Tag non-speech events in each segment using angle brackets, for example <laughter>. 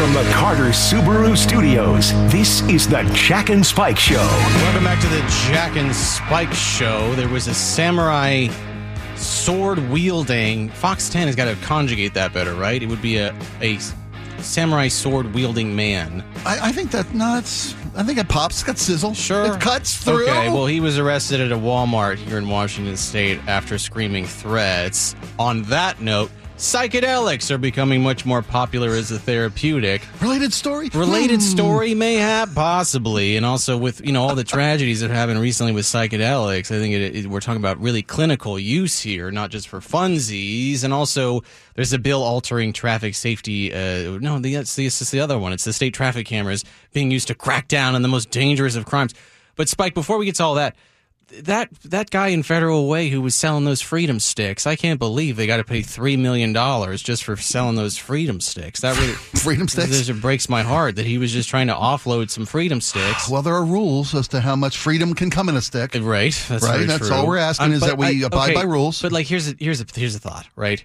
From the Carter Subaru Studios, this is the Jack and Spike Show. Welcome back to the Jack and Spike Show. There was a samurai sword wielding. Fox 10 has got to conjugate that better, right? It would be a, a samurai sword wielding man. I, I think that no, it's. I think it pops. It's got sizzle. Sure. It cuts through. Okay, well, he was arrested at a Walmart here in Washington State after screaming threats. On that note, psychedelics are becoming much more popular as a therapeutic. Related story. Related Hmm. story, mayhap, possibly, and also with you know all the tragedies that happened recently with psychedelics. I think it, it, we're talking about really clinical use here, not just for funsies. And also, there's a bill altering traffic safety. Uh, no, the, it's, the, it's the other one. It's the state traffic cameras being used to crack down on the most dangerous of crimes. But Spike, before we get to all that, that that guy in Federal Way who was selling those freedom sticks, I can't believe they got to pay three million dollars just for selling those freedom sticks. That really <laughs> Freedom sticks? Just breaks my heart that he was just trying to offload some freedom sticks. Well, there are rules as to how much freedom can come in a stick. Uh, right, that's Right, that's true. all we're asking um, is that we abide by rules. But like, here's a, here's a, here's a thought. Right,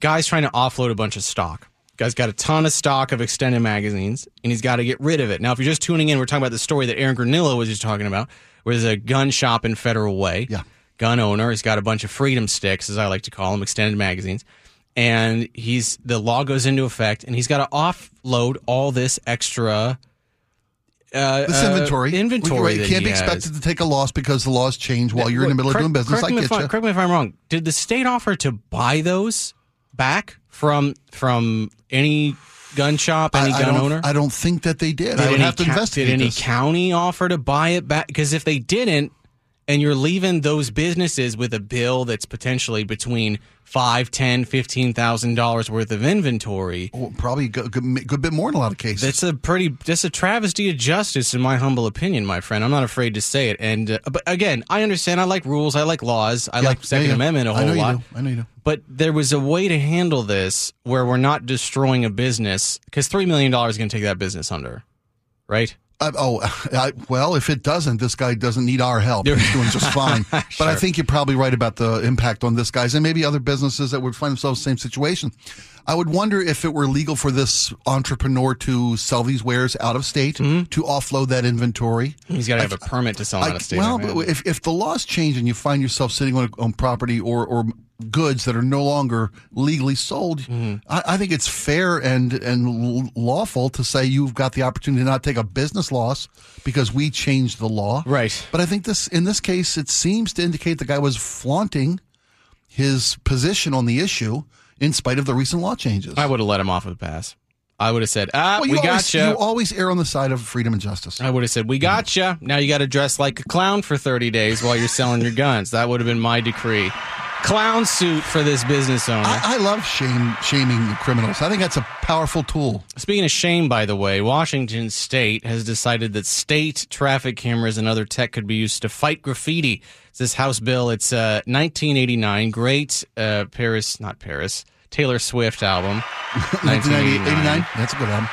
guy's trying to offload a bunch of stock. Guy's got a ton of stock of extended magazines, and he's got to get rid of it. Now, if you're just tuning in, we're talking about the story that Aaron Granillo was just talking about, where there's a gun shop in Federal Way. Yeah. Gun owner He's got a bunch of freedom sticks, as I like to call them, extended magazines. And he's the law goes into effect, and he's got to offload all this extra uh, This uh, inventory, inventory we, that can't be has. expected to take a loss because the laws change while you're in the middle Correct- of doing business. Correct, I me get I, you. correct me if I'm wrong. Did the state offer to buy those back from from any gun shop, any I, I gun owner? I don't think that they did. did I would any have to ca- investigate Did any this. county offer to buy it back? Because if they didn't, and you're leaving those businesses with a bill that's potentially between five, ten, fifteen thousand dollars worth of inventory. Well, probably a good, good, good bit more in a lot of cases. That's a pretty, that's a travesty of justice, in my humble opinion, my friend. I'm not afraid to say it. And uh, but again, I understand. I like rules. I like laws. I Yeah, like Second yeah, yeah. Amendment a I know whole you lot. I know you do. But there was a way to handle this where we're not destroying a business because three million dollars is going to take that business under, right? Uh, oh, <laughs> I, well, if it doesn't, this guy doesn't need our help. He's doing just <laughs> fine. But I think you're probably right about the impact on this guy's and maybe other businesses that would find themselves in the same situation. I would wonder if it were legal for this entrepreneur to sell these wares out of state, Mm-hmm. to offload that inventory. He's got to have a permit to sell I- out of state. well, I imagine. but if, if the laws change and you find yourself sitting on, on property or, or goods that are no longer legally sold, Mm-hmm. I, I think it's fair and and lawful to say you've got the opportunity to not take a business loss because we changed the law. Right. But I think this in this case, it seems to indicate the guy was flaunting his position on the issue in spite of the recent law changes. I would have let him off with a pass. I would have said, "Ah, well, we got always, you." you always err on the side of freedom and justice. I would have said, "We got you." Now you got to dress like a clown for thirty days while you're selling your guns. That would have been my decree. Clown suit for this business owner. I, I love shame shaming criminals. I think that's a powerful tool. Speaking of shame, by the way, Washington State has decided that state traffic cameras and other tech could be used to fight graffiti. It's this House bill. It's uh, 1989. Great uh, Paris, not Paris, Taylor Swift album. <laughs> 1989. That's a good album.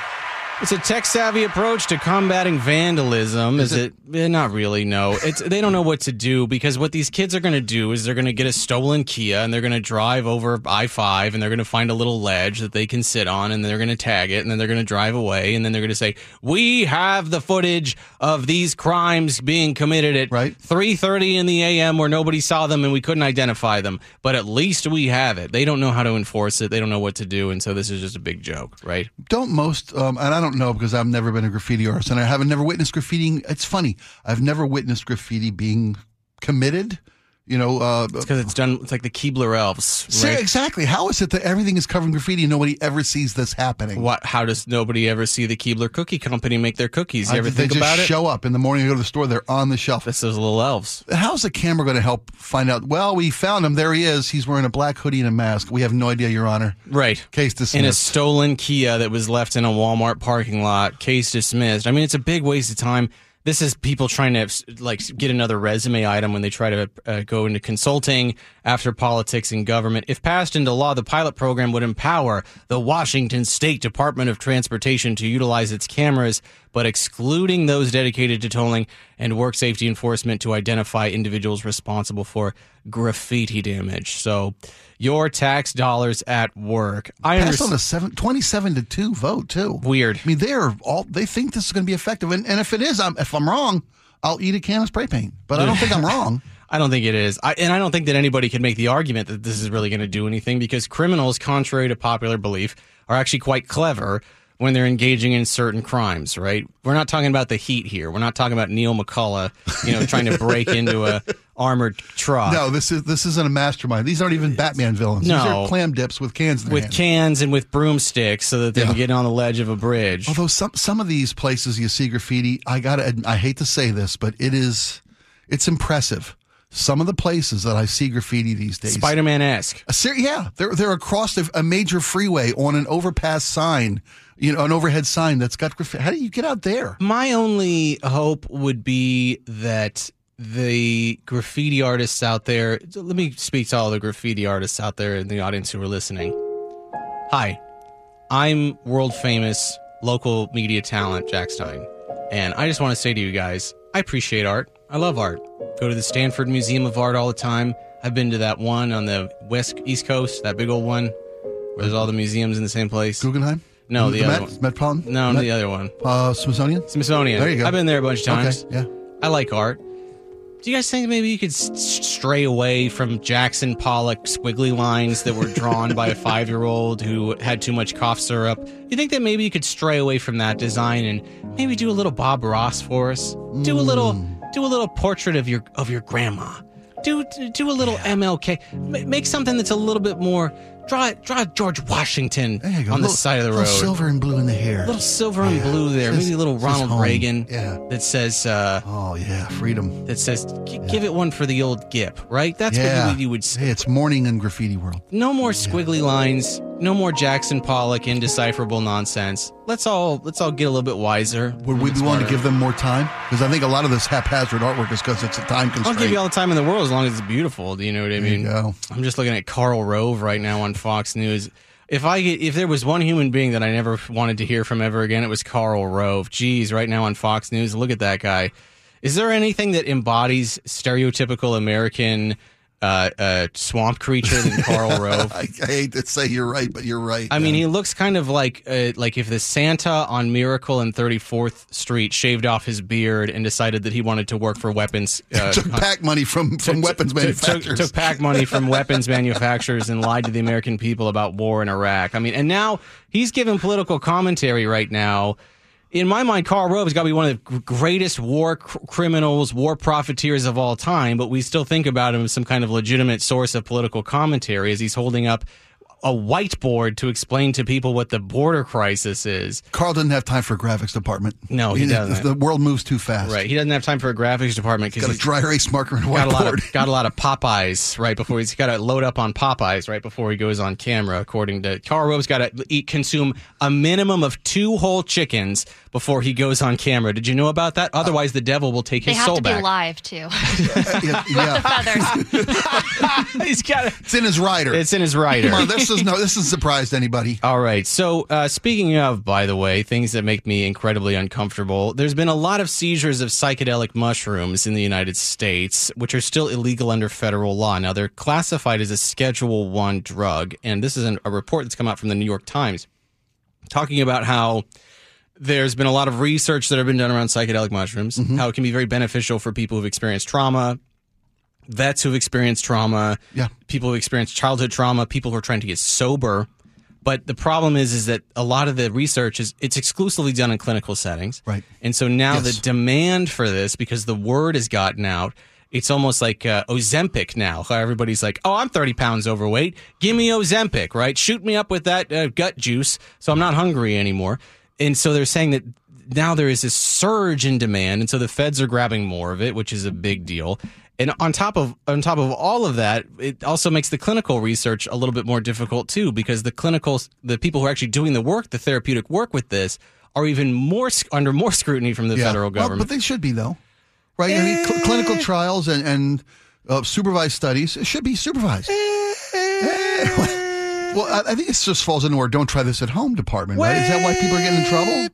It's a tech savvy approach to combating vandalism. Is, it? eh, Not really. No, it's they don't know what to do because what these kids are going to do is they're going to get a stolen Kia and they're going to drive over I five and they're going to find a little ledge that they can sit on and then they're going to tag it and then they're going to drive away and then they're going to say we have the footage of these crimes being committed at Right. three thirty in the a.m. where nobody saw them and we couldn't identify them, but at least we have it. They don't know how to enforce it. They don't know what to do, and so this is just a big joke, right? Don't most, um, and I don't know because I've never been a graffiti artist and I haven't never witnessed graffiti. It's funny. I've never witnessed graffiti being committed. You know, uh, because it's done. It's like the Keebler elves. Right? exactly. How is it that everything is covered in graffiti and nobody ever sees this happening? What? How does nobody ever see the Keebler Cookie Company make their cookies? You ever they think about it? show up in the morning. You go to the store. They're on the shelf. That's those little elves. How's the camera going to help find out? Well, we found him. There he is. He's wearing a black hoodie and a mask. We have no idea, Your Honor. Right. Case dismissed. In a stolen Kia that was left in a Walmart parking lot. Case dismissed. I mean, it's a big waste of time. This is people trying to like get another resume item when they try to uh, go into consulting after politics and government. If passed into law, the pilot program would empower the Washington State Department of Transportation to utilize its cameras, but excluding those dedicated to tolling and work safety enforcement to identify individuals responsible for graffiti damage. So, your tax dollars at work. I Passed on a seven, 27 to 2 vote, too. Weird. I mean, they're all, they think this is going to be effective. And, and if it is, I'm, if I'm wrong, I'll eat a can of spray paint. But I don't think I'm wrong. <laughs> I don't think it is. I, and I don't think that anybody could make the argument that this is really going to do anything because criminals, contrary to popular belief, are actually quite clever when they're engaging in certain crimes, right? We're not talking about the heat here. We're not talking about Neil McCauley, you know, trying to <laughs> break into a armored truck. No, this is this isn't a mastermind. These aren't even Batman villains. These No. are clam dips with cans in With hand. cans and with broomsticks so that they Yeah. can get on the ledge of a bridge. Although some some of these places you see graffiti, I gotta I hate to say this, but it is it's impressive. Some of the places that I see graffiti these days. Spider Man esque. Yeah, they're they're across a major freeway on an overpass sign, you know, an overhead sign that's got graffiti. How do you get out there? My only hope would be that the graffiti artists out there. Let me speak to all the graffiti artists out there in the audience who are listening. Hi, I'm world famous local media talent Jack Stein, and I just want to say to you guys, I appreciate art. I love art. Go to the Stanford Museum of Art all the time. I've been to that one on the west east coast, that big old one where there's all the museums in the same place. Guggenheim? No, the, other Met, one. Metropolitan? No, Met- the other one. uh, Smithsonian. Smithsonian. There you go. I've been there a bunch of times. Okay, yeah. I like art. Do you guys think maybe you could s- stray away from Jackson Pollock squiggly lines that were drawn by a five year old who had too much cough syrup? You think that maybe you could stray away from that design and maybe do a little Bob Ross for us? Do a little, do a little portrait of your of your grandma. Do do a little MLK. Ma- Make something that's a little bit more. Draw draw George Washington There you go. on the Little- side of the road. little silver and blue in the hair. A little silver and Yeah. blue there. Maybe a little Ronald. Reagan. Yeah. That says. Uh, Oh yeah, freedom. that says "G- give it one for the old Gip, right? That's yeah. what you, you would. say. Hey, it's morning in graffiti world. No more squiggly lines. No more Jackson Pollock indecipherable nonsense. Let's all let's all get a little bit wiser. Would we be willing to give them more time? Because I think a lot of this haphazard artwork is because it's a time constraint. I'll give you all the time in the world as long as it's beautiful. Do you know what I mean? I'm just looking at Karl Rove right now on Fox News. If I get, if there was one human being that I never wanted to hear from ever again, it was Karl Rove. Geez, right now on Fox News, look at that guy. Is there anything that embodies stereotypical American uh, uh, swamp creature than Karl <laughs> Rove? I, I hate to say you're right, but you're right. I mean, he looks kind of like uh, like if the Santa on Miracle and 34th Street shaved off his beard and decided that he wanted to work for weapons. <laughs> Uh, took PAC money from, <laughs> from weapons took- manufacturers. Took, took PAC money from weapons manufacturers and lied to the American people about war in Iraq. I mean, and now he's giving political commentary right now. In my mind, Karl Rove has got to be one of the greatest war cr- criminals, war profiteers of all time, but we still think about him as some kind of legitimate source of political commentary as he's holding up a whiteboard to explain to people what the border crisis is. Karl doesn't have time for a graphics department. No, he doesn't. The world moves too fast. Right. He doesn't have time for a graphics department because he's Got a dry erase marker and a got a lot of whiteboard. <laughs> got a lot of Popeyes right before he's got to load up on Popeyes right before he goes on camera. According to Karl Rove's got to eat consume a minimum of two whole chickens before he goes on camera. Did you know about that? Otherwise, the devil will take his soul back. They his have soul to be back. live too. <laughs> yeah, yeah. Feathers. <laughs> he's got it. It's in his rider. It's in his rider. Come on, this is no, this has surprised anybody. All right. So, uh, speaking of, by the way, things that make me incredibly uncomfortable, there's been a lot of seizures of psychedelic mushrooms in the United States, which are still illegal under federal law. Now, they're classified as a Schedule One drug, and this is an, a report that's come out from the New York Times talking about how there's been a lot of research that have been done around psychedelic mushrooms, how it can be very beneficial for people who've experienced trauma, vets who've experienced trauma, Yeah. people who've experienced childhood trauma, people who are trying to get sober. But the problem is, is that a lot of the research is it's exclusively done in clinical settings, Right. And so now Yes. the demand for this, because the word has gotten out, it's almost like uh, Ozempic now. Everybody's like, "Oh, I'm 30 pounds overweight. Give me Ozempic, right? Shoot me up with that uh, gut juice, so I'm not hungry anymore." And so they're saying that now there is this surge in demand, and so the feds are grabbing more of it, which is a big deal. And on top of on top of all of that, it also makes the clinical research a little bit more difficult too, because the clinical the people who are actually doing the work, the therapeutic work with this, are even more under more scrutiny from the Yeah. federal Well, government. but they should be though, right? I mean, cl- clinical eh. trials and, and uh, supervised studies it should be supervised. Eh, eh. Well, I, I think it just falls into our "don't try this at home" department, right? Is that why people are getting in trouble?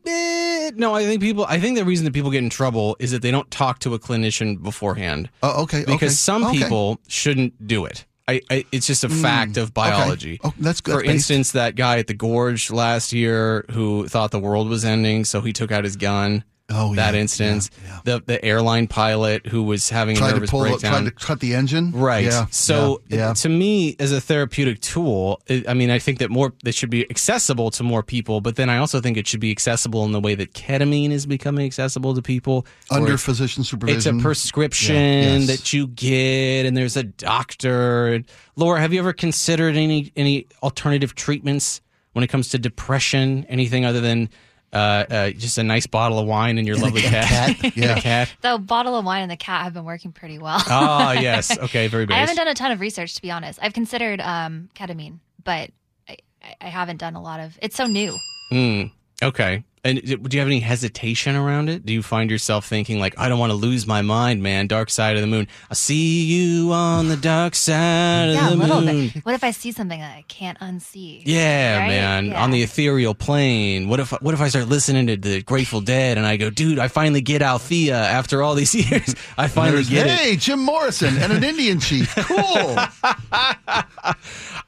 No, I think people. I think the reason that people get in trouble is that they don't talk to a clinician beforehand. Oh, okay. Because okay, some okay. people shouldn't do it. I, I, it's just a hmm. fact of biology. Oh, that's good. For based. instance, that guy at the gorge last year who thought the world was ending, so he took out his gun. Oh, that yeah, instance. yeah, The the airline pilot who was having a tried to nervous pull, breakdown. tried to cut the engine. Right. Yeah. So yeah, yeah. to me, as a therapeutic tool, I mean, I think that more that should be accessible to more people. But then I also think it should be accessible in the way that ketamine is becoming accessible to people. under physician supervision. it's a prescription Yeah, yes. that you get, and there's a doctor. Laura, have you ever considered any any alternative treatments when it comes to depression? Anything other than uh, uh, just a nice bottle of wine and your lovely cat? cat, <laughs> yeah. The cat. The bottle of wine and the cat have been working pretty well. Ah, <laughs> yes. Okay, very I haven't done a ton of research to be honest. I've considered um, ketamine, but I, I- I haven't done a lot of. It's so new. Hmm. Okay. And do you have any hesitation around it? Do you find yourself thinking like, I don't want to lose my mind, man? Dark side of the moon. I see you on the dark side Yeah, a of the little moon. bit. What if I see something that I can't unsee? Yeah, Right? man. Yeah. On the ethereal plane. What if what if I start listening to the Grateful Dead and I go, dude, I finally get Althea after all these <laughs> years. I finally There's- get it. hey, Jim Morrison and an Indian chief. Cool. <laughs>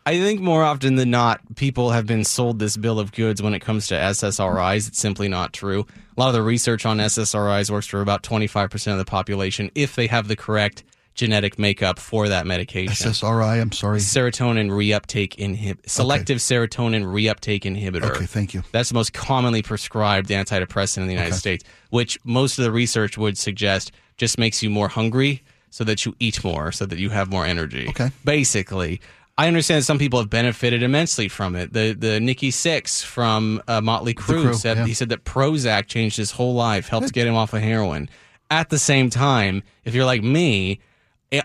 I think more often than not, people have been sold this bill of goods when it comes to SSRIs. It's simply not true. A lot of the research on SSRIs works for about 25% of the population if they have the correct genetic makeup for that medication. SSRI. I'm sorry. Serotonin reuptake inhibitor. selective serotonin reuptake inhibitor. Okay, thank you. That's the most commonly prescribed antidepressant in the United States, which most of the research would suggest just makes you more hungry so that you eat more, so that you have more energy. Okay. Basically. I understand that some people have benefited immensely from it. The the Nikki Sixx from uh, Motley Crue, Crue, said yeah. he said that Prozac changed his whole life, helped get him off of heroin. At the same time, if you're like me,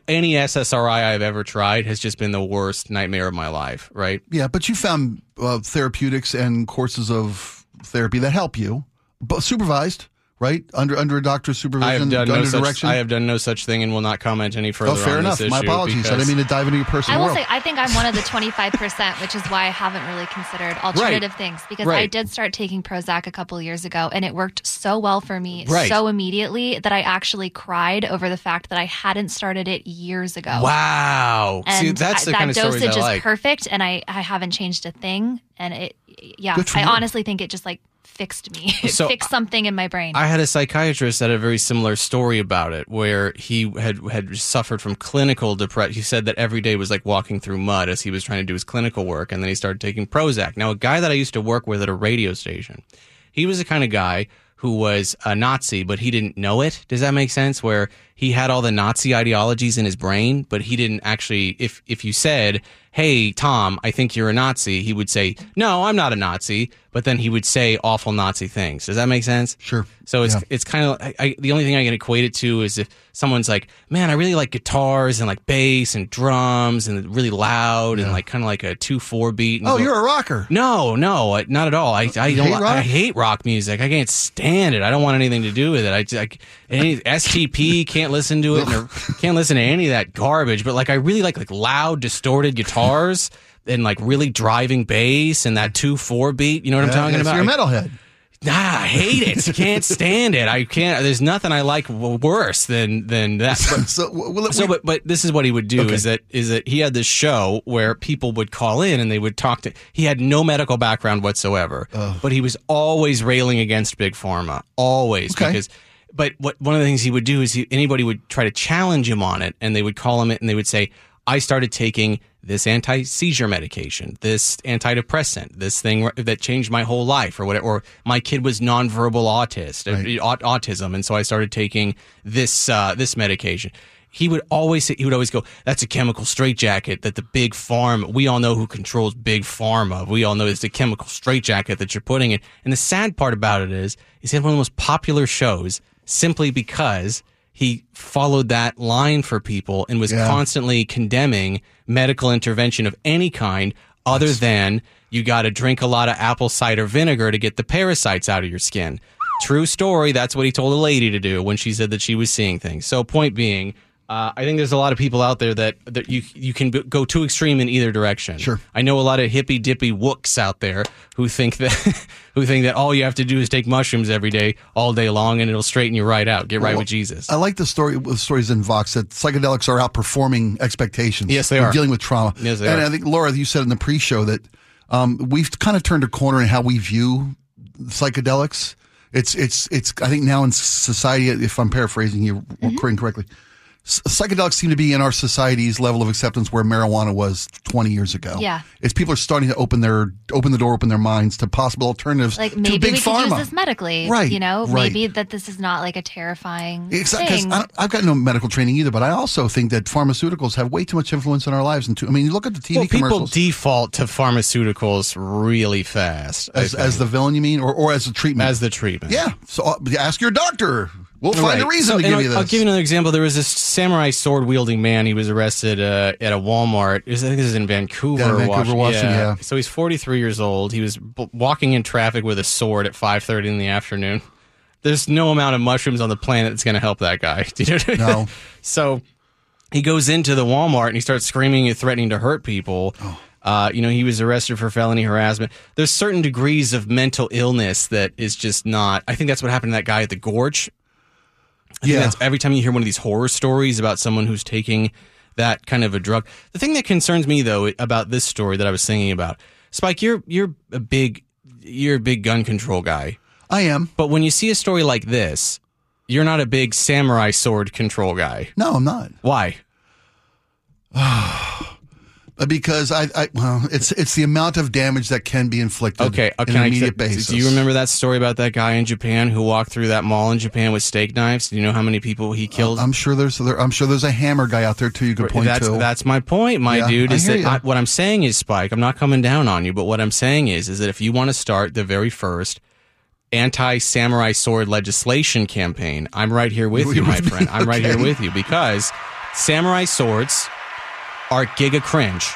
any SSRI I've ever tried has just been the worst nightmare of my life. Right? Yeah, but you found uh, therapeutics and courses of therapy that help you, but supervised, right? Under under a doctor's supervision, I have done under no such. I have done no such thing, and will not comment any further. oh, fair on enough. This My apologies. I because- didn't mean to dive into your personal. I will world. say, I think I'm one of the 25%, which is why I haven't really considered alternative things because I did start taking Prozac a couple years ago and it worked so well for me Right. so immediately that I actually cried over the fact that I hadn't started it years ago. Wow. And See, that's the I- kind that of stories dosage I is like. perfect and I, I haven't changed a thing. And it, yeah, I you. honestly think it just like fixed me. It <laughs> So, fixed something in my brain. I had a psychiatrist that had a very similar story about it, where he had had suffered from clinical depression. He said that every day was like walking through mud as he was trying to do his clinical work, and then he started taking Prozac. Now, a guy that I used to work with at a radio station, he was the kind of guy who was a Nazi, but he didn't know it. Does that make sense? Where he had all the Nazi ideologies in his brain, but he didn't actually. If if you said, "Hey, Tom, I think you're a Nazi," he would say, "No, I'm not a Nazi," but then he would say awful Nazi things. Does that make sense? Sure. So it's Yeah. it's kind of I, I, the only thing I can equate it to is if someone's like, "Man, I really like guitars and like bass and drums and really loud and like kind of like a two four beat." And oh, go- you're a rocker. no, no, not at all. I, I don't. hate rock? I hate rock music. I can't stand it. I don't want anything to do with it. I, I any STP can't listen to it. Or <laughs> can't listen to any of that garbage. But like, I really like like loud, distorted guitars and like really driving bass and that two four beat. You know what I'm talking about? You're a metalhead. Nah, I hate it. Can't <laughs> stand it. I can't. There's nothing I like worse than than that. But, So, well, so, we- but but this is what he would do Okay. is that is that he had this show where people would call in and they would talk to. He had no medical background whatsoever, but he was always railing against big pharma, always Okay. because. But what one of the things he would do is he, anybody would try to challenge him on it, and they would call him it, and they would say, "I started taking this anti seizure medication, this antidepressant, this thing that changed my whole life, or whatever. Or my kid was nonverbal autist, uh, aut- autism, and so I started taking this uh, this medication." He would always say, he would always go, "That's a chemical straitjacket that the big farm. We all know who controls big pharma. We all know it's a chemical straitjacket that you're putting in." And the sad part about it is, he had one of the most popular shows simply because he followed that line for people and was Yeah. constantly condemning medical intervention of any kind other than you got to drink a lot of apple cider vinegar to get the parasites out of your skin. True story. That's what he told a lady to do when she said that she was seeing things. So, point being, Uh, I think there's a lot of people out there that, that you you can b- go too extreme in either direction. Sure. I know a lot of hippy dippy wooks out there who think that <laughs> who think that all you have to do is take mushrooms every day, all day long, and it'll straighten you right out. Get right Well, with Jesus. I like the story. The stories in Vox that psychedelics are outperforming expectations. Yes, they are. dealing with trauma. Yes, they and are. I think Laura, you said in the pre-show that um, we've kind of turned a corner in how we view psychedelics. It's it's it's. I think now in society, if I'm paraphrasing you mm correctly, psychedelics seem to be in our society's level of acceptance where marijuana was 20 years ago. Yeah. it's people are starting to open their open the door, open their minds to possible alternatives Like to maybe big we pharma. could use this medically. Right, You know, right. maybe that this is not like a terrifying Exactly. thing. I've got no medical training either, but I also think that pharmaceuticals have way too much influence in our lives. And too, I mean, you look at the TV well, people default to pharmaceuticals really fast as, as the villain, you mean, or, or as a treatment? as the treatment. yeah. So uh, ask your doctor. We'll find a reason So, to give I'll, you this. I'll give you another example. There was this samurai sword wielding man. He was arrested uh, at a Walmart. Was- I think this is in Vancouver, Yeah, Vancouver, Washington. Washington, yeah. So he's 43 years old. He was b- walking in traffic with a sword at 5:30 in the afternoon. There's no amount of mushrooms on the planet that's going to help that guy. <laughs> Do you know? No. so he goes into the Walmart and he starts screaming and threatening to hurt people. Oh. Uh, you know, he was arrested for felony harassment. There's certain degrees of mental illness that is just not. I think that's what happened to that guy at the Gorge. I Yeah. that's every time you hear one of these horror stories about someone who's taking that kind of a drug. The thing that concerns me though about this story that I was thinking about, Spike, you're you're a big you're a big gun control guy. I am. But when you see a story like this, you're not a big samurai sword control guy. No, I'm not. Why? <sighs> <sighs> Uh, Because I, I, well, it's it's the amount of damage that can be inflicted. Okay, on okay. an I- immediate basis. Do you remember that story about that guy in Japan who walked through that mall in Japan with steak knives? Do you know how many people he killed? I'm sure there's there, I'm sure there's a hammer guy out there too. You could point that's to. that's my point, my Yeah, dude. I Is that. I, what I'm saying is, Spike? I'm not coming down on you, but what I'm saying is, is that if you want to start the very first anti-samurai sword legislation campaign, I'm right here with you, my friend. I'm right here with you because samurai swords are giga cringe,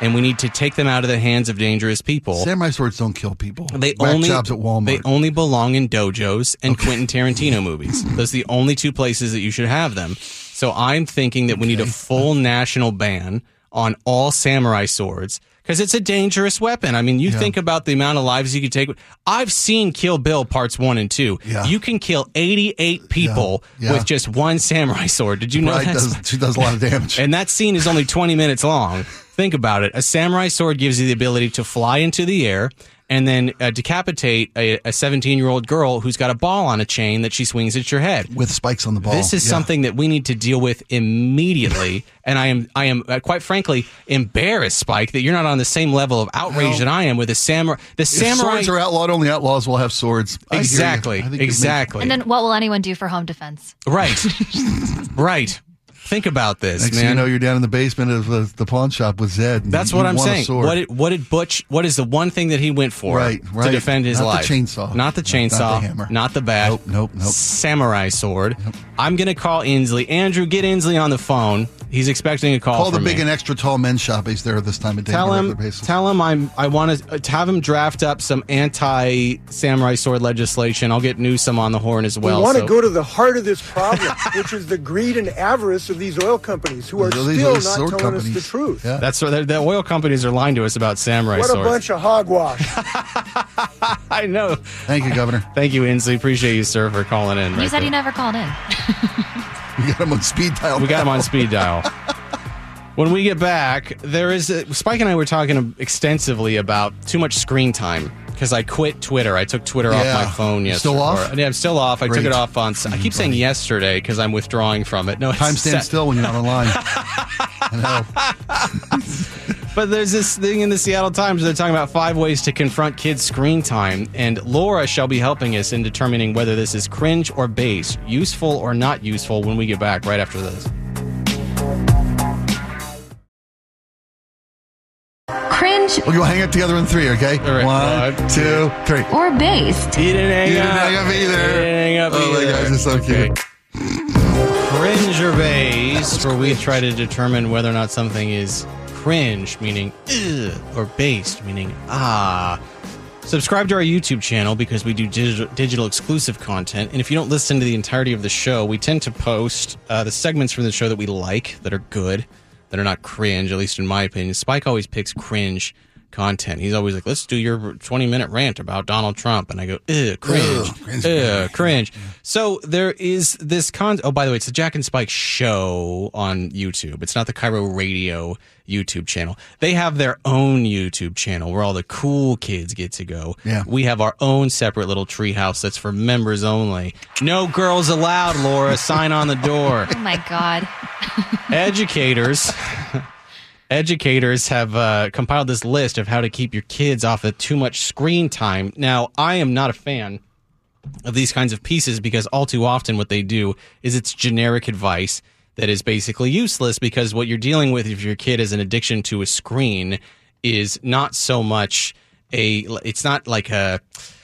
and we need to take them out of the hands of dangerous people. Samurai swords don't kill people. They only jobs at Walmart. They only belong in dojos and Quentin Tarantino movies. <laughs> Those are the only two places that you should have them. So I'm thinking that we need a full national ban on all samurai swords because it's a dangerous weapon. I mean, you think about the amount of lives you could take. I've seen Kill Bill parts one and two. Yeah. You can kill 88 people Yeah. with just one samurai sword. Did you know Right, that? does, she does a lot of damage. <laughs> And that scene is only 20 minutes long. Think about it. A samurai sword gives you the ability to fly into the air and then uh, decapitate a 17 year old girl who's got a ball on a chain that she swings at your head. with spikes on the ball. This is Yeah. something that we need to deal with immediately, <laughs> and I am, I am uh, quite frankly embarrassed, Spike, that you're not on the same level of outrage Well, that I am with the samurai. The If samurai, swords are outlawed, only outlaws will have swords. I exactly, I think exactly, and then what will anyone do for home defense? right, <laughs> right. Think about this, Next man. you know, you're down in the basement of uh, the pawn shop with Zed. That's you what I'm saying. What did, what did Butch? What is the one thing that he went for Right, right. to defend his Not the life? chainsaw. Not the Not- not the chainsaw. hammer. Not the bat. Nope, nope, nope. Samurai sword. I'm gonna call Inslee. Andrew, get Inslee on the phone. He's expecting a call. Call the from big me. and extra tall men shop. He's there this time of day. Tell on a him. regular basis. Tell him I'm. I want to, uh, to have him draft up some anti-samurai sword legislation. I'll get Newsom on the horn as well. we want to so- go to the heart of this problem, which is the greed and avarice of these oil companies who are These- these still are not sword telling us companies. the truth. Yeah. That's what the, the oil companies are lying to us about samurai What a swords. bunch of hogwash. <laughs> <laughs> I know. Thank you, Governor. Thank you, Inslee. Appreciate you, sir, for calling in. You right said there. you never called in. <laughs> <laughs> We got him on speed dial. We got him on speed dial. <laughs> When we get back, there is a, Spike and I were talking extensively about too much screen time because I quit Twitter. I took Twitter Yeah. off my phone yesterday. still off? Or- yeah, I'm still off. I took it off on. I keep mm-hmm. saying yesterday because I'm withdrawing from it. No, it's Time stands still when you're not online. <laughs> I know. But there's this thing in the Seattle Times. Where they're talking about five ways to confront kids' screen time, and Laura shall be helping us in determining whether this is cringe or base, useful or not useful. When we get back, right after this. Cringe We'll go hang it together in three, okay? All right. One, One, two, three. or based. He didn't hang You didn't up. hang up either. He didn't hang up Oh, my either. gosh, it's so cute. Cringe or base, where we try to determine whether or not something is cringe, meaning or based, meaning ah. Subscribe to our YouTube channel because we do digital, digital exclusive content. And if you don't listen to the entirety of the show, we tend to post uh, the segments from the show that we like, that are good, that are not cringe, at least in my opinion. Spike always picks cringe content. He's always like, let's do your 20 minute rant about Donald Trump. And I go, ugh, cringe. Ugh, cringe. Ugh, cringe. So there is this con. Oh, by the way, it's the Jack and Spike show on YouTube. It's not the KIRO Radio YouTube channel. They have their own YouTube channel where all the cool kids get to go. Yeah. We have our own separate little treehouse that's for members only. No girls allowed, Laura. Sign on the door. <laughs> Oh my God. Educators. <laughs> Educators have uh, compiled this list of how to keep your kids off of too much screen time. Now, I am not a fan of these kinds of pieces because all too often what they do is it's generic advice that is basically useless because what you're dealing with if your kid has an addiction to a screen is not so much a it's not like a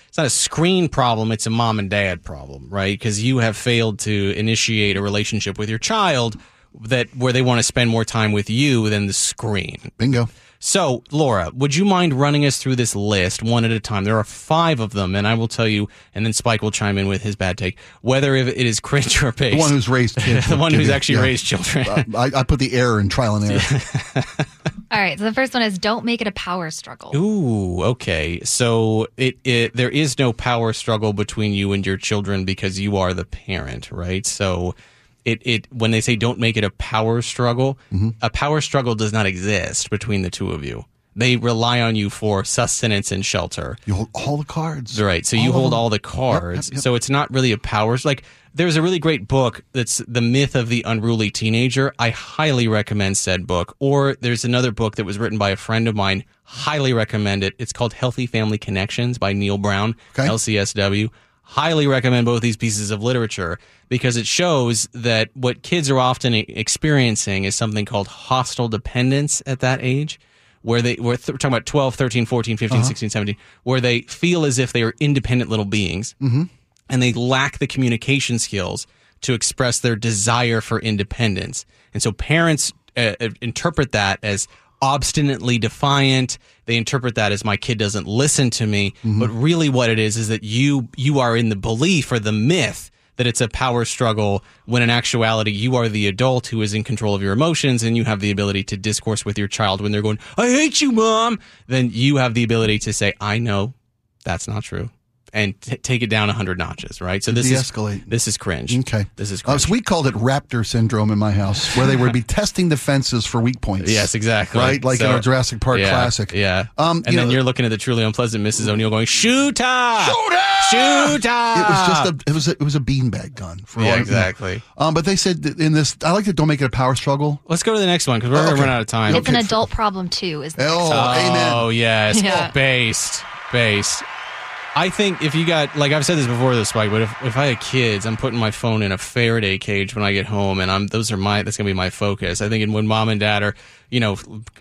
it's not a screen problem it's a mom and dad problem right because you have failed to initiate a relationship with your child that where they want to spend more time with you than the screen Bingo. so, Laura, would you mind running us through this list one at a time? There are five of them, and I will tell you, and then Spike will chime in with his bad take, whether if it is cringe or based. The one who's raised kids. <laughs> the one who's you- actually yeah. raised children. I, I put the error in trial and error. <laughs> All right. So the first one is don't make it a power struggle. Ooh, okay. So it, it there is no power struggle between you and your children because you are the parent, right? So it it when they say don't make it a power struggle, Mm-hmm. a power struggle does not exist between the two of you. They rely on you for sustenance and shelter. You hold all the cards. Right. So you All of hold all the cards. So it's not really a power. Like there's a really great book that's The Myth of the Unruly Teenager. I highly recommend said book. Or there's another book that was written by a friend of mine. Highly recommend it. It's called Healthy Family Connections by Neil Brown, Okay. LCSW. Highly recommend both these pieces of literature because it shows that what kids are often experiencing is something called hostile dependence at that age where they we're, th- we're talking about 12 13 14 15 16 17 where they feel as if they are independent little beings and they lack the communication skills to express their desire for independence. And so parents uh, uh, interpret that as obstinately defiant. They interpret that as my kid doesn't listen to me. Mm-hmm. But really what it is is that you you are in the belief or the myth that it's a power struggle when in actuality you are the adult who is in control of your emotions and you have the ability to discourse with your child when they're going i hate you mom. Then you have the ability to say i know that's not true and t- take it down a hundred notches right so this De-escalate. is this is cringe Okay. this is Uh, cringe so we called it raptor syndrome in my house, where they would be <laughs> testing defenses for weak points. Yes, exactly. Right, like in So- our Jurassic Park yeah, classic. Yeah. Um, and you then know- you're looking at the truly unpleasant Mrs. O'Neill going, shooter! Shooter! Shooter! It was just a it was a, it was a beanbag gun. For Yeah, all, exactly. Um, but they said in this, I like that. Don't make it a power struggle. Let's go to the next one because we're Oh, going to okay. run out of time. It's an adult problem too. Is the Oh, next one. amen. Oh yes, Yeah. based, based. I think if you got like I've said this before, this Spike, but if, if I had kids, I'm putting my phone in a Faraday cage when I get home, and I'm those are my that's gonna be my focus. I think, when mom and dad are you know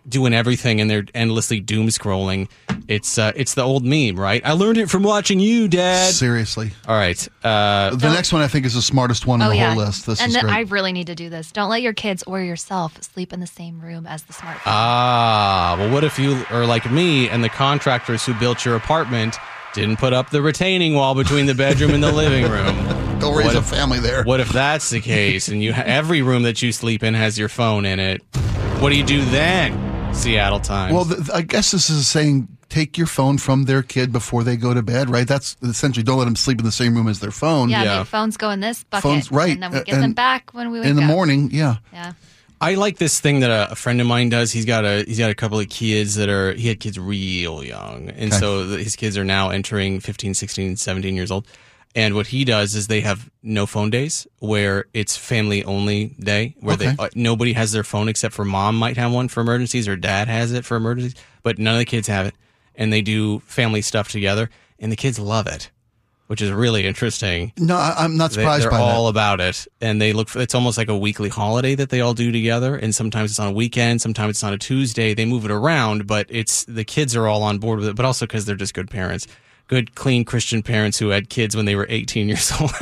doing everything and they're endlessly doom scrolling, it's uh, it's the old meme, right? I learned it from watching you, Dad. Seriously, All right, uh, the next one I think is the smartest one in Oh the yeah. whole list. This and is then great. I really need to do this. Don't let your kids or yourself sleep in the same room as the smartphone. Ah, well, what if you are like me and the contractors who built your apartment didn't put up the retaining wall between the bedroom and the living room? <laughs> Don't raise what a if- family there. What if that's the case and you every room that you sleep in has your phone in it? What do you do then? Seattle Times. Well, th- I guess this is saying take your phone from their kid before they go to bed, right? That's essentially don't let them sleep in the same room as their phone. yeah, yeah. phones go in this bucket. Phones- right, And then we uh, get them back when we wake up In the up. morning, yeah. Yeah. I like this thing that a, a friend of mine does. He's got a he's got a couple of kids that are he had kids real young, and Okay. so his kids are now entering 15, 16, 17 years old. And what he does is they have no phone days where it's family only day where Okay. they uh, nobody has their phone except for mom might have one for emergencies or dad has it for emergencies, but none of the kids have it. And they do family stuff together, and the kids love it, which is really interesting. No, I, I'm not They, surprised they're by all that. about it, and they look. For, it's almost like a weekly holiday that they all do together. And sometimes it's on a weekend, sometimes it's on a Tuesday. They move it around, but it's the kids are all on board with it. But also because they're just good parents, good, clean Christian parents who had kids when they were 18 years old. <laughs>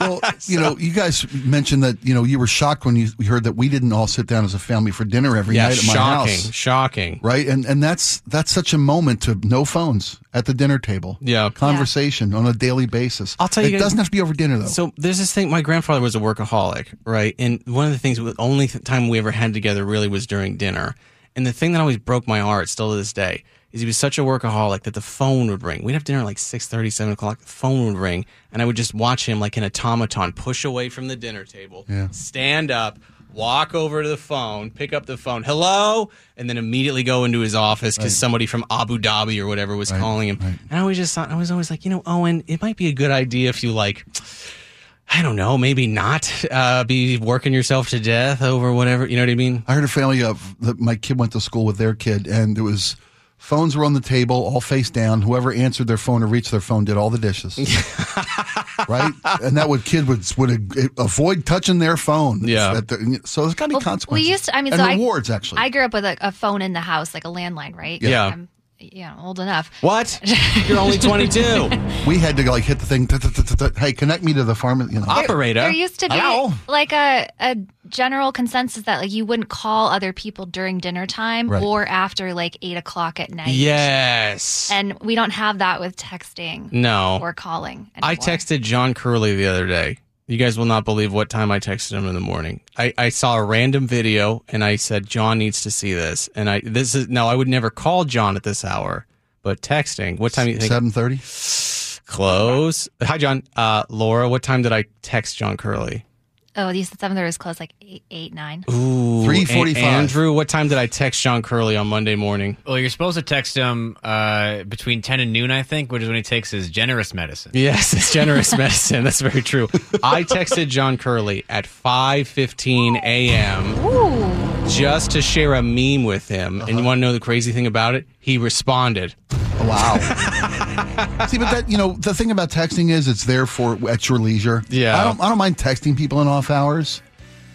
Well, you know, you guys mentioned that you know you were shocked when you heard that we didn't all sit down as a family for dinner every yeah, night at my shocking, house. shocking. Right, and and that's that's such a moment to no phones at the dinner table. Yeah. conversation on a daily basis. I'll tell you it guys- doesn't have to be over dinner though. So there's this thing. My grandfather was a workaholic, right? And one of the things, the only time we ever had together really was during dinner. And the thing that always broke my heart, still to this day, is he was such a workaholic that the phone would ring. We'd have dinner at like 6.30, 7 o'clock. The phone would ring, and I would just watch him like an automaton push away from the dinner table, stand up, walk over to the phone, pick up the phone, hello, and then immediately go into his office because somebody from Abu Dhabi or whatever was calling him. And I always just thought, I was always like, you know, Owen, it might be a good idea if you like I don't know, maybe not uh, be working yourself to death over whatever. You know what I mean? I heard a family of that my kid went to school with their kid, and there was phones were on the table, all face down. Whoever answered their phone or reached their phone did all the dishes. <laughs> right, and that would kid would would avoid touching their phone. Yeah. At the- so there's got to be Well, consequences. We used to, I mean, and so rewards I, actually. I grew up with a, a phone in the house, like a landline, right? Yeah. I'm, um, you know, old enough. What? <laughs> You're only 22. we had to like hit the thing. Hey, connect me to the farm. You know. Operator. There used to be Hello? like a, a general consensus that like you wouldn't call other people during dinner time Right. or after like eight o'clock at night. yes. And we don't have that with texting no. or calling. I texted John Curley the other day. You guys will not believe what time I texted him in the morning. I, I saw a random video and I said, John needs to see this. And I, this is, now I would never call John at this hour, but texting. What time do you think? Seven thirty. Close. Hi, John. Uh, Laura, what time did I text John Curley? Oh, you said seven thirty was close, like eight, eight, nine. Ooh, 3:45. A- Andrew, what time did I text John Curley on Monday morning? Well, you're supposed to text him uh, between 10 and noon, I think, which is when he takes his generous medicine. Yes, it's <laughs> generous medicine. That's very true. I texted John Curley at 5:15 a.m. just to share a meme with him. And you want to know the crazy thing about it? He responded. Wow. <laughs> See, but that you know the thing about texting is it's there for at your leisure. Yeah. I don't. I don't mind texting people in off hours.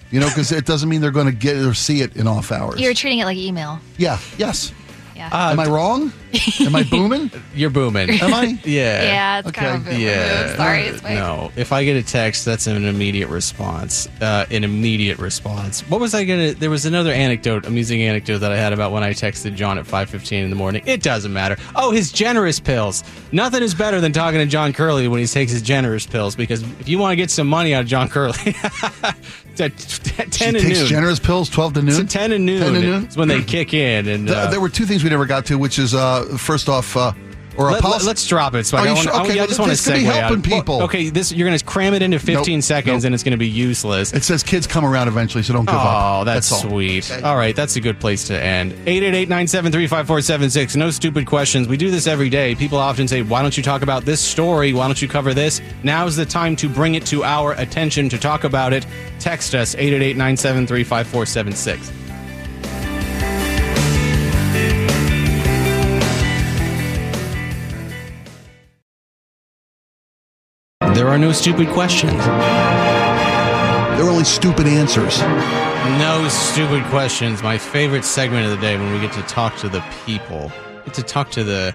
You know, because it doesn't mean they're going to get or see it in off hours. You're treating it like email. yeah. Yes. Yeah. Uh, Am I wrong? Am I booming? <laughs> You're booming. Am I? <laughs> Yeah. yeah, it's okay. kind of a Yeah. move. Sorry, it's my No, if I get a text, that's an immediate response. Uh, an immediate response. What was I gonna? There was another anecdote, amusing anecdote that I had about when I texted John at five fifteen in the morning. It doesn't matter. Oh, his generous pills. Nothing is better than talking to John Curley when he takes his generous pills because if you want to get some money out of John Curley, it's at t- She ten and takes noon. generous pills, twelve to It's noon. at ten and noon. 10 to noon? It's when they kick in. And uh, there were two things we never got to, which is uh, first off, uh, or a Let, us drop it. Spike. Are I, want, sure? I, Okay, I just want to be helping Well, people. okay, this you're going to cram it into 15 Nope, seconds, nope. and it's going to be useless. it says kids come around eventually, so don't give up. Oh, that's, all. sweet. All right, that's a good place to end. 888-973-5476. No stupid questions. We do this every day. People often say, "Why don't you talk about this story? Why don't you cover this?" Now's the time to bring it to our attention to talk about it. Text us 888-973-5476. There are no stupid questions. There are only stupid answers. No stupid questions. My favorite segment of the day when we get to talk to the people. Get to talk to the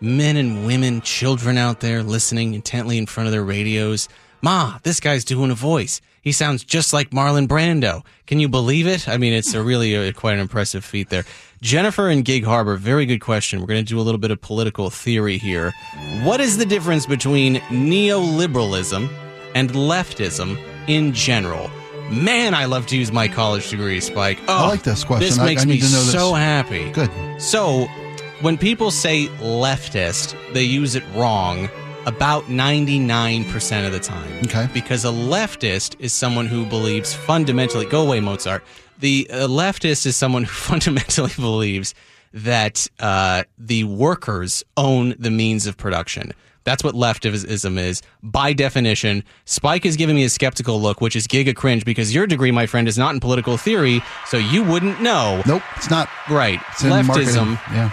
men and women, children out there listening intently in front of their radios. Ma, this guy's doing a voice. He sounds just like Marlon Brando. Can you believe it? I mean, it's a really uh quite an impressive feat there. Jennifer and Gig Harbor, very good question. We're going to do a little bit of political theory here. What is the difference between neoliberalism and leftism in general? Man, I love to use my college degree, Spike. Oh, I like this question. This I- makes I need me to know this. so happy. Good. So, when people say leftist, they use it wrong about 99% of the time. Okay. Because a leftist is someone who believes fundamentally, go away, Mozart. The uh, leftist is someone who <laughs> fundamentally believes that uh, the workers own the means of production. That's what leftism is. By definition, Spike is giving me a skeptical look, which is giga cringe because your degree, my friend, is not in political theory, so you wouldn't know. Nope, it's not. Right. It's Leftism. Yeah.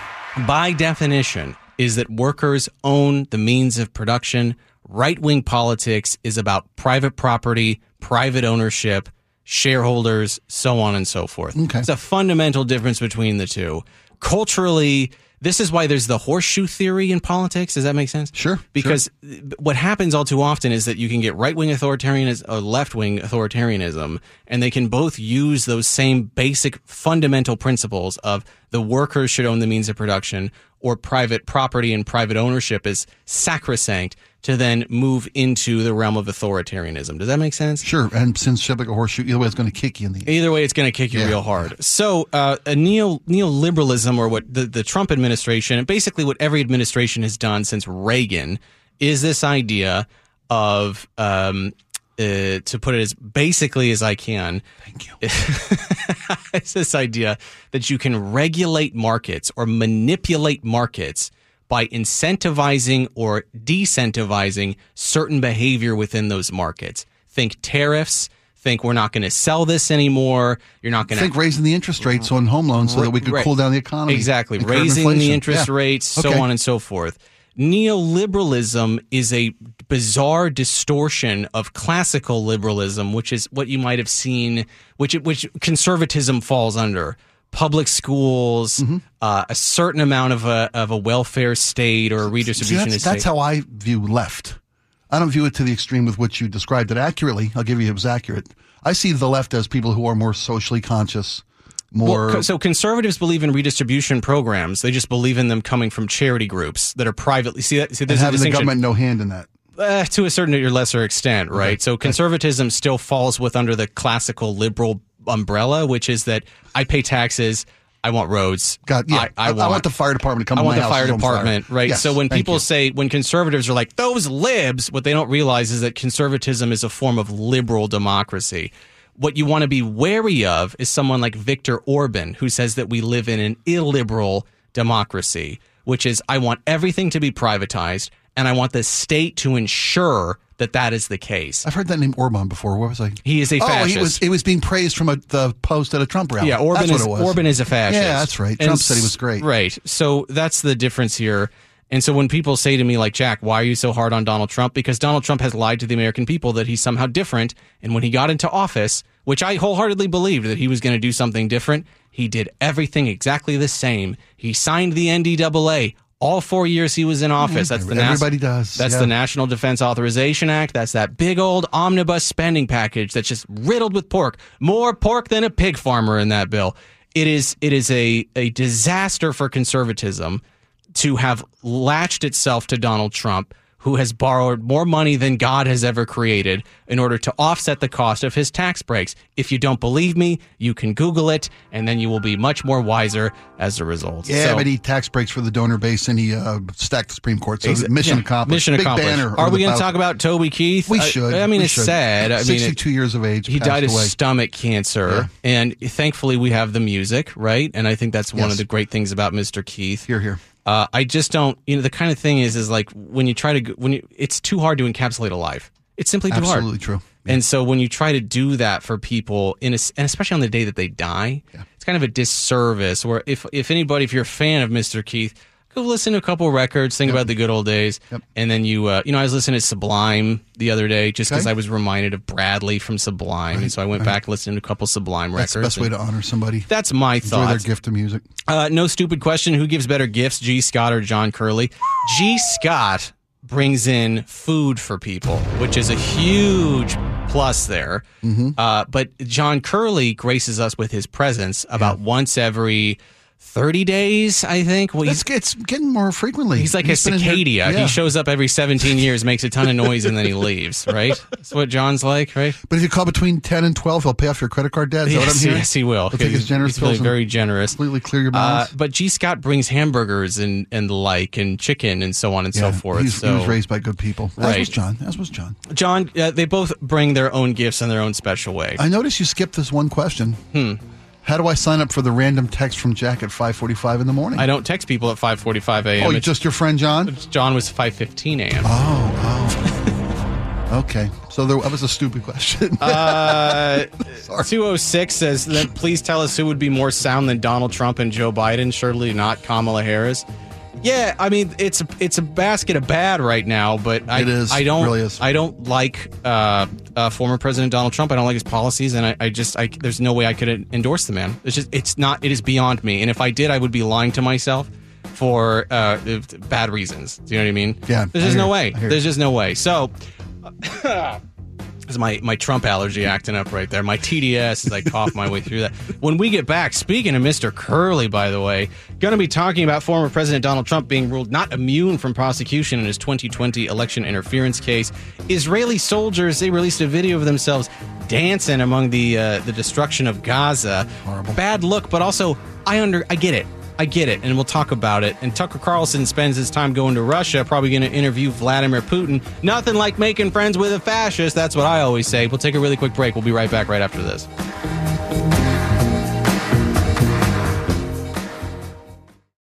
by definition, is that workers own the means of production. Right wing politics is about private property, private ownership, shareholders, so on and so forth. Okay. It's a fundamental difference between the two. Culturally, This is why there's the horseshoe theory in politics. Does that make sense? Sure, sure. Because what happens all too often is that you can get right wing authoritarianism or uh, left wing authoritarianism, and they can both use those same basic fundamental principles of the workers should own the means of production or private property and private ownership is sacrosanct to then move into the realm of authoritarianism. Does that make sense? Sure. And since like a horseshoe, either way, it's going to kick you in the. Either way, it's going to kick you Yeah. real hard. So, uh, a neo neoliberalism, or what the, the Trump administration, and basically what every administration has done since Reagan, is this idea of, um, uh, to put it as basically as I can, Thank you. <laughs> it's this idea that you can regulate markets or manipulate markets by incentivizing or decentivizing certain behavior within those markets. Think tariffs. Think we're not going to sell this anymore. You're not going to think raising the interest rates on home loans so that we could Right. cool down the economy. Exactly. Raising the interest Yeah. rates, so Okay. on and so forth. Neoliberalism is a bizarre distortion of classical liberalism, which is what you might have seen, which which conservatism falls under. Public schools, Mm-hmm. uh, a certain amount of a of a welfare state or a See, redistribution that's, that's how I view left. I don't view it to the extreme with which you described it accurately. I'll give you it was accurate. I see the left as people who are more socially conscious, more. Well, so conservatives believe in redistribution programs. They just believe in them coming from charity groups that are privately. See that? See, and there's a having the government no hand in that. uh, to a certain or lesser extent, right? So conservatism still falls with under the classical liberal umbrella, which is that I pay taxes, I want roads, God, yeah. I, I want, the fire department to come I want the fire department, fire. right? Yes, so when people you. say when conservatives are like those libs, what they don't realize is that conservatism is a form of liberal democracy. What you want to be wary of is someone like Viktor Orban, who says that we live in an illiberal democracy, which is I want everything to be privatized and I want the state to ensure that that is the case. I've heard that name Orban before. What was I? He is a Oh, fascist. he was. It was being praised from a, the post at a Trump rally. Yeah, Orban that's is what it was. Orban is a fascist. Yeah, that's right. And Trump said he was great. Right. So that's the difference here. And so when people say to me like Jack, why are you so hard on Donald Trump? Because Donald Trump has lied to the American people that he's somehow different. And when he got into office, which I wholeheartedly believed that he was going to do something different, he did everything exactly the same. He signed the NDAA. All four years he was in office. That's the nas- Everybody does, That's yeah. the National Defense Authorization Act. That's that big old omnibus spending package that's just riddled with pork. More pork than a pig farmer in that bill. It is it is a, a disaster for conservatism to have latched itself to Donald Trump, who has borrowed more money than God has ever created in order to offset the cost of his tax breaks. If you don't believe me, you can Google it, and then you will be much more wiser as a result. Yeah, So- but he tax breaks for the donor base and he uh, stacked the Supreme Court. So Exa- mission yeah, accomplished. Mission Big accomplished. banner Are we going to talk about Toby Keith? We should. I, mean, We it's should. sad. I mean, it- 62 years of age. he died of stomach cancer, and thankfully we have the music, right? And I think that's one Yes. of the great things about Mr. Keith. Here, here. Uh, I just don't, you know, the kind of thing is, is like when you try to, when you, it's too hard to encapsulate a life. It's simply too Absolutely hard. Absolutely true. And so when you try to do that for people, in a, and especially on the day that they die, it's kind of a disservice. Where if if anybody, if you're a fan of Mr. Keith, go listen to a couple records, think about the good old days, and then you, uh, you know, I was listening to Sublime the other day just because Okay. I was reminded of Bradley from Sublime, and so I went back listening to a couple Sublime That's the records. best way to honor somebody. that's my Enjoy their gift of music. Uh, no stupid question. Who gives better gifts, Gee Scott or John Curley? Gee Scott brings in food for people, which is a huge plus there. Mm-hmm. Uh, but John Curley graces us with his presence about once every 30 days, I think. Well, It's, he's, it's getting more frequently. he's like He's a in here- cicadia. yeah. He shows up every 17 years, makes a ton of noise, and then he leaves, <laughs> right? That's what John's like, right? But if you call between 10 and 12, he'll pay off your credit card debt. Is that what I'm Yes, hearing? yes, he will. His He's- generous he's really very generous. completely clear your Uh, but Gee Scott brings hamburgers and, and the like, and chicken, and so on and so forth. so, he was raised by good people. As Right. was John. As was John. John, uh, they both bring their own gifts in their own special way. I noticed you skipped this one question. Hmm. How do I sign up for the random text from Jack at 5:45 in the morning? I don't text people at 5:45 a.m. oh, It's- just your friend John? John was 5:15 a.m. Oh, <laughs> Okay, so there, that was a stupid question. Uh, <laughs> 206 says that please tell us who would be more sound than Donald Trump and Joe Biden. Surely not Kamala Harris. Yeah, I mean it's a, it's a basket of bad right now, but I It is. I don't Really is. I don't like uh, uh, former President Donald Trump. I don't like his policies, and I, I just I, there's no way I could endorse the man. It's just it's not it is beyond me. And if I did, I would be lying to myself. for uh, bad reasons. Do you know what I mean? Yeah, There's just no way. There's just no way. So. <laughs> Is my, my Trump allergy acting up right there? My TDS as I cough my way through that. When we get back, speaking of Mr. Curley, by the way, going to be talking about former President Donald Trump being ruled not immune from prosecution in his 2020 election interference case. Israeli soldiers they released a video of themselves dancing among the uh, the destruction of Gaza. Horrible. Bad look, but also I under I get it. I get it, and we'll talk about it. And Tucker Carlson spends his time going to Russia, probably going to interview Vladimir Putin. Nothing like making friends with a fascist. That's what I always say. We'll take a really quick break. We'll be right back right after this.